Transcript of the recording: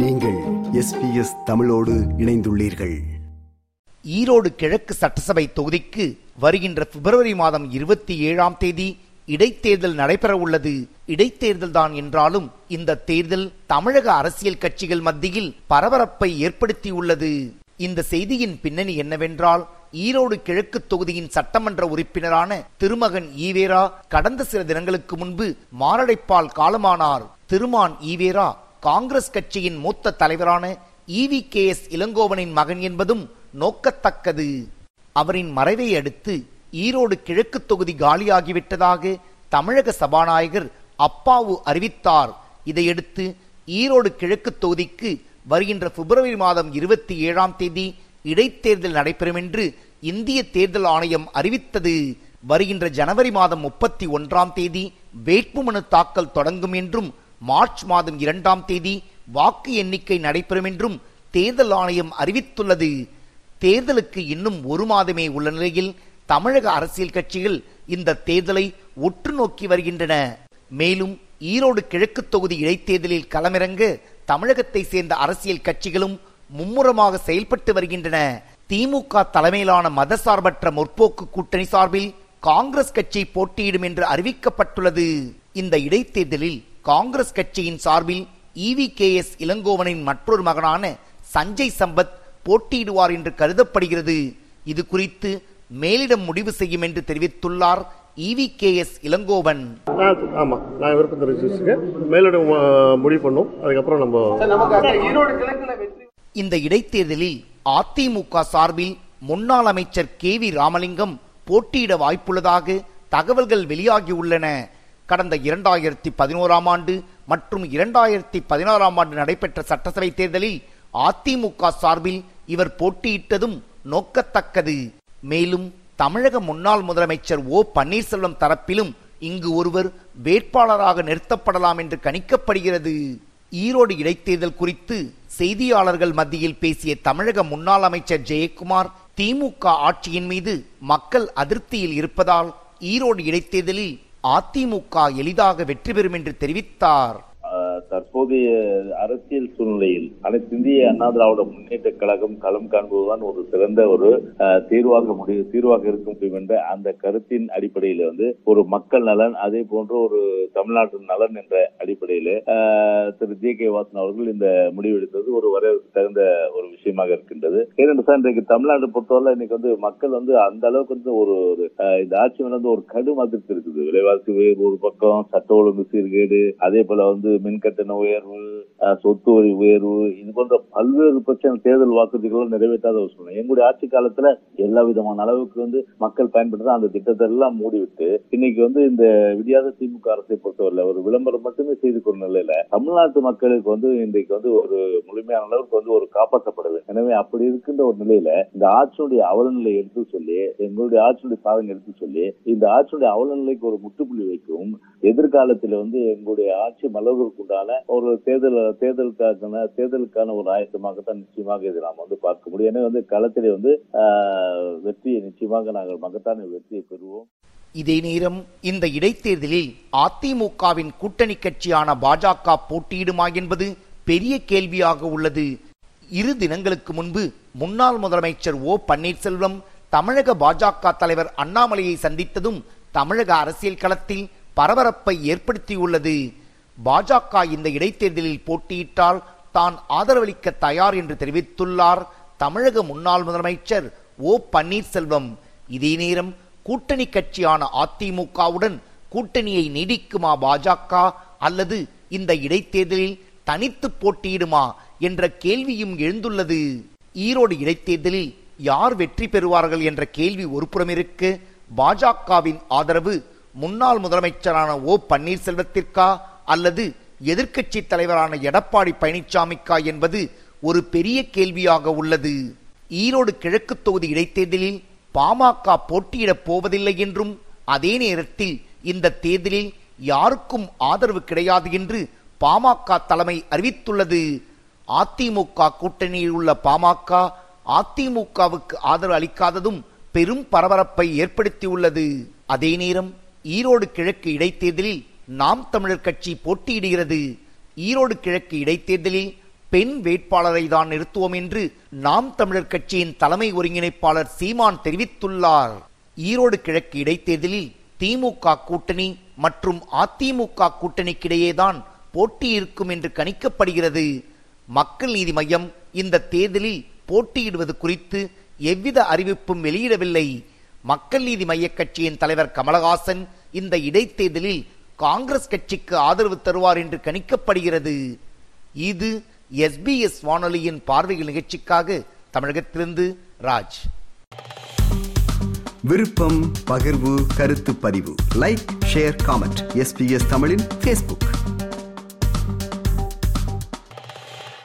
நீங்கள் எஸ்பிஎஸ் தமிழோடு இணைந்துள்ளீர்கள். ஈரோடு கிழக்கு சட்டசபை தொகுதிக்கு வருகின்ற பிப்ரவரி மாதம் இருபத்தி ஏழாம் தேதி இடைத்தேர்தல் நடைபெற உள்ளது இடைத்தேர்தல் தான் என்றாலும் இந்த தேர்தல் தமிழக அரசியல் கட்சிகள் மத்தியில் பரபரப்பை ஏற்படுத்தியுள்ளது. இந்த செய்தியின் பின்னணி என்னவென்றால் ஈரோடு கிழக்கு தொகுதியின் சட்டமன்ற உறுப்பினரான திருமகன் ஈவேரா கடந்த சில தினங்களுக்கு முன்பு மாரடைப்பால் காலமானார். திருமான் ஈவேரா காங்கிரஸ் கட்சியின் மூத்த தலைவரான இவி கே எஸ் இளங்கோவனின் மகன் என்பதும் நோக்கத்தக்கது. அவரின் மறைவை அடுத்து ஈரோடு கிழக்கு தொகுதி காலியாகிவிட்டதாக தமிழக சபாநாயகர் அப்பாவு அறிவித்தார். இதையடுத்து ஈரோடு கிழக்கு தொகுதிக்கு வருகின்ற பிப்ரவரி மாதம் இருபத்தி ஏழாம் தேதி இடைத்தேர்தல் நடைபெறும் என்று இந்திய தேர்தல் ஆணையம் அறிவித்தது. வருகின்ற ஜனவரி மாதம் முப்பத்தி ஒன்றாம் தேதி வேட்புமனு தாக்கல் தொடங்கும் என்றும் மார்ச் மாதம் இரண்டாம் தேதி வாக்கு எண்ணிக்கை நடைபெறும் என்றும் தேர்தல் ஆணையம் அறிவித்துள்ளது. தேர்தலுக்கு இன்னும் ஒரு மாதமே உள்ள நிலையில் தமிழக அரசியல் கட்சிகள் இந்த தேர்தலை உற்று நோக்கி வருகின்றன. மேலும் ஈரோடு கிழக்கு தொகுதி இடைத்தேர்தலில் களமிறங்க தமிழகத்தை சேர்ந்த அரசியல் கட்சிகளும் மும்முரமாக செயல்பட்டு வருகின்றன. திமுக தலைமையிலான மதசார்பற்ற முற்போக்கு கூட்டணி சார்பில் காங்கிரஸ் கட்சி போட்டியிடும் என்று அறிவிக்கப்பட்டுள்ளது. இந்த இடைத்தேர்தலில் காங்கிரஸ் கட்சியின் சார்பில் இவி கே எஸ் இளங்கோவனின் மற்றொரு மகனான சஞ்சய் சம்பத் போட்டியிடுவார் என்று கருதப்படுகிறது. இது குறித்து மேலிடம் முடிவு செய்யும் என்று தெரிவித்துள்ளார் இவி கே எஸ் இளங்கோவன். நான் ஆமா. நான் விருப்பம் தெரிவிச்சிருக்கேன் மேலிடம் முடிவு பண்ணும். அதுக்கப்புறம் நம்ம இந்த இடைத்தேர்தலில் அதிமுக சார்பில் முன்னாள் அமைச்சர் கே வி ராமலிங்கம் போட்டியிட வாய்ப்புள்ளதாக தகவல்கள் வெளியாகியுள்ளன. கடந்த இரண்டாயிரத்தி பதினோராம் ஆண்டு மற்றும் இரண்டாயிரத்தி பதினாறாம் ஆண்டு நடைபெற்ற சட்டசபை தேர்தலில் அதிமுக சார்பில் இவர் போட்டியிட்டதும் நோக்கத்தக்கது. மேலும் தமிழக முன்னாள் முதலமைச்சர் ஓ பன்னீர்செல்வம் தரப்பிலும் இங்கு ஒருவர் வேட்பாளராக நிறுத்தப்படலாம் என்று கணிக்கப்படுகிறது. ஈரோடு இடைத்தேர்தல் குறித்து செய்தியாளர்கள் மத்தியில் பேசிய தமிழக முன்னாள் அமைச்சர் ஜெயக்குமார் திமுக ஆட்சியின் மீது மக்கள் அதிருப்தியில் இருப்பதால் ஈரோடு இடைத்தேர்தலில் அதிமுக எளிதாக வெற்றி பெறும் என்று தெரிவித்தார். தற்போதைய அரசியல் சூழ்நிலையில் அனைத்து இந்திய அண்ணா திராவிட முன்னேற்ற கழகம் களம் காண்பதுதான் ஒரு சிறந்த ஒரு தீர்வாக முடிவு தீர்வாக இருக்க முடியும் என்ற அந்த கருத்தின் அடிப்படையில் வந்து ஒரு மக்கள் நலன் அதே போன்ற ஒரு தமிழ்நாட்டு நலன் என்ற அடிப்படையில் திரு ஜே கே வாசன் அவர்கள் இந்த முடிவெடுத்தது ஒரு வரவேற்பு தகுந்த ஒரு விஷயமாக இருக்கின்றது. ஏனென்று சார் இன்றைக்கு தமிழ்நாடு பொறுத்தவரை இன்னைக்கு வந்து மக்கள் வந்து அந்த அளவுக்கு வந்து ஒரு ஒரு, இந்த ஆட்சி வந்து ஒரு கடும் அதிருப்தி இருக்குது. விலைவாசி உயர்வு ஒரு பக்கம் சட்ட ஒழுங்கு சீர்கேடு அதே போல வந்து மின்கட்டண உயர்வு சொத்து வரி உயர்வு இது போன்ற பல்வேறு பிரச்சனை தேர்தல் வாக்குறுதிகளும் நிறைவேற்றாத ஒரு சூழ்நிலை. எங்களுடைய ஆட்சி காலத்துல எல்லா விதமான அளவுக்கு வந்து மக்கள் பயன்படுத்த அந்த திட்டத்தை எல்லாம் மூடிவிட்டு இன்னைக்கு வந்து இந்த விடியாத திமுக அரசை பொறுத்தவரை ஒரு விளம்பரம் மட்டுமே செய்து கொண்ட நிலையில தமிழ்நாட்டு மக்களுக்கு வந்து இன்றைக்கு வந்து ஒரு முழுமையான அளவுக்கு வந்து ஒரு காப்பாற்றப்படவில்லை. எனவே அப்படி இருக்கின்ற ஒரு நிலையில இந்த ஆட்சியுடைய அவலநிலை எடுத்து சொல்லி எங்களுடைய ஆட்சியுடைய சாதனை எடுத்து சொல்லி இந்த ஆட்சியுடைய அவலநிலைக்கு ஒரு முற்றுப்புள்ளி வைக்கும் எதிர்காலத்தில் வந்து எங்களுடைய ஆட்சி மலர்வதற்கு உண்டான ஒரு தேர்தல் தேர்தலுக்கான தேர்தலுக்கான ஒரு ஆயத்தமாகத்தான் நிச்சயமாக இதை நாம் வந்து பார்க்க முடியும். ஏன்னா வந்து களத்திலே வந்து வெற்றியை நிச்சயமாக நாங்கள் மகத்தான வெற்றியை பெறுவோம். இதே நேரம் இந்த இடைத்தேர்தலில் அதிமுகவின் கூட்டணி கட்சியான பாஜக போட்டியிடுமா என்பது பெரிய கேள்வியாக உள்ளது. இரு தினங்களுக்கு முன்பு முன்னாள் முதலமைச்சர் ஓ பன்னீர்செல்வம் தமிழக பாஜக தலைவர் அண்ணாமலையை சந்தித்ததும் தமிழக அரசியல் களத்தில் பரபரப்பை ஏற்படுத்தியுள்ளது. பாஜக இந்த இடைத்தேர்தலில் போட்டியிட்டால் தான் ஆதரவளிக்க தயார் என்று தெரிவித்துள்ளார் தமிழக முன்னாள் முதலமைச்சர் ஓ பன்னீர்செல்வம். இதே நேரம் கூட்டணி கட்சியான அதிமுகவுடன் கூட்டணியை நீடிக்குமா பாஜக? அல்லது இந்த இடைத்தேர்தலில் தனித்து போட்டியிடுமா என்ற கேள்வியும் எழுந்துள்ளது. ஈரோடு இடைத்தேர்தலில் யார் வெற்றி பெறுவார்கள் என்ற கேள்வி ஒருபுறம் இருக்க. பாஜகவின் ஆதரவு முன்னாள் முதலமைச்சரான ஓ பன்னீர்செல்வத்திற்கா? அல்லது எதிர்க்கட்சி தலைவரான எடப்பாடி பழனிசாமிக்கா என்பது ஒரு பெரிய கேள்வியாக உள்ளது. ஈரோடு கிழக்கு தொகுதி இடைத்தேர்தலில் பாமக போட்டியிடப் போவதில்லை என்றும் அதே நேரத்தில் இந்த தேர்தலில் யாருக்கும் ஆதரவு கிடையாது என்று பாமக தலைமை அறிவித்துள்ளது. அதிமுக கூட்டணியில் உள்ள பாமக அதிமுகவுக்கு ஆதரவு அளிக்காததும் பெரும் பரபரப்பை ஏற்படுத்தியுள்ளது. அதே நேரம் ஈரோடு கிழக்கு இடைத்தேர்தலில் நாம் தமிழர் கட்சி போட்டியிடுகிறது. ஈரோடு கிழக்கு இடைத்தேர்தலில் பெண் வேட்பாளரை தான் நிறுத்துவோம் என்று நாம் தமிழர் கட்சியின் தலைமை ஒருங்கிணைப்பாளர் சீமான் தெரிவித்துள்ளார். ஈரோடு கிழக்கு இடைத்தேர்தலில் திமுக கூட்டணி மற்றும் அதிமுக கூட்டணிக்கிடையேதான் போட்டி இருக்கும் என்று கணிக்கப்படுகிறது. மக்கள் நீதி மையம் இந்த தேர்தலில் போட்டியிடுவது குறித்து எவ்வித அறிவிப்பும் வெளியிடவில்லை. மக்கள் நீதி மைய கட்சியின் தலைவர் கமலஹாசன் இந்த இடைத்தேர்தலில் காங்கிரஸ் கட்சிக்கு ஆதரவு தருவார் என்று கணிக்கப்படுகிறது. இது எஸ்பிஎஸ் வானொலியின் பார்வைகள் நிகழ்ச்சிக்காக தமிழகத்திலிருந்து ராஜ். விருப்பம் பகிர்வு கருத்து பதிவு. லைக் ஷேர் காமெண்ட் எஸ்பிஎஸ் தமிழின் பேஸ்புக்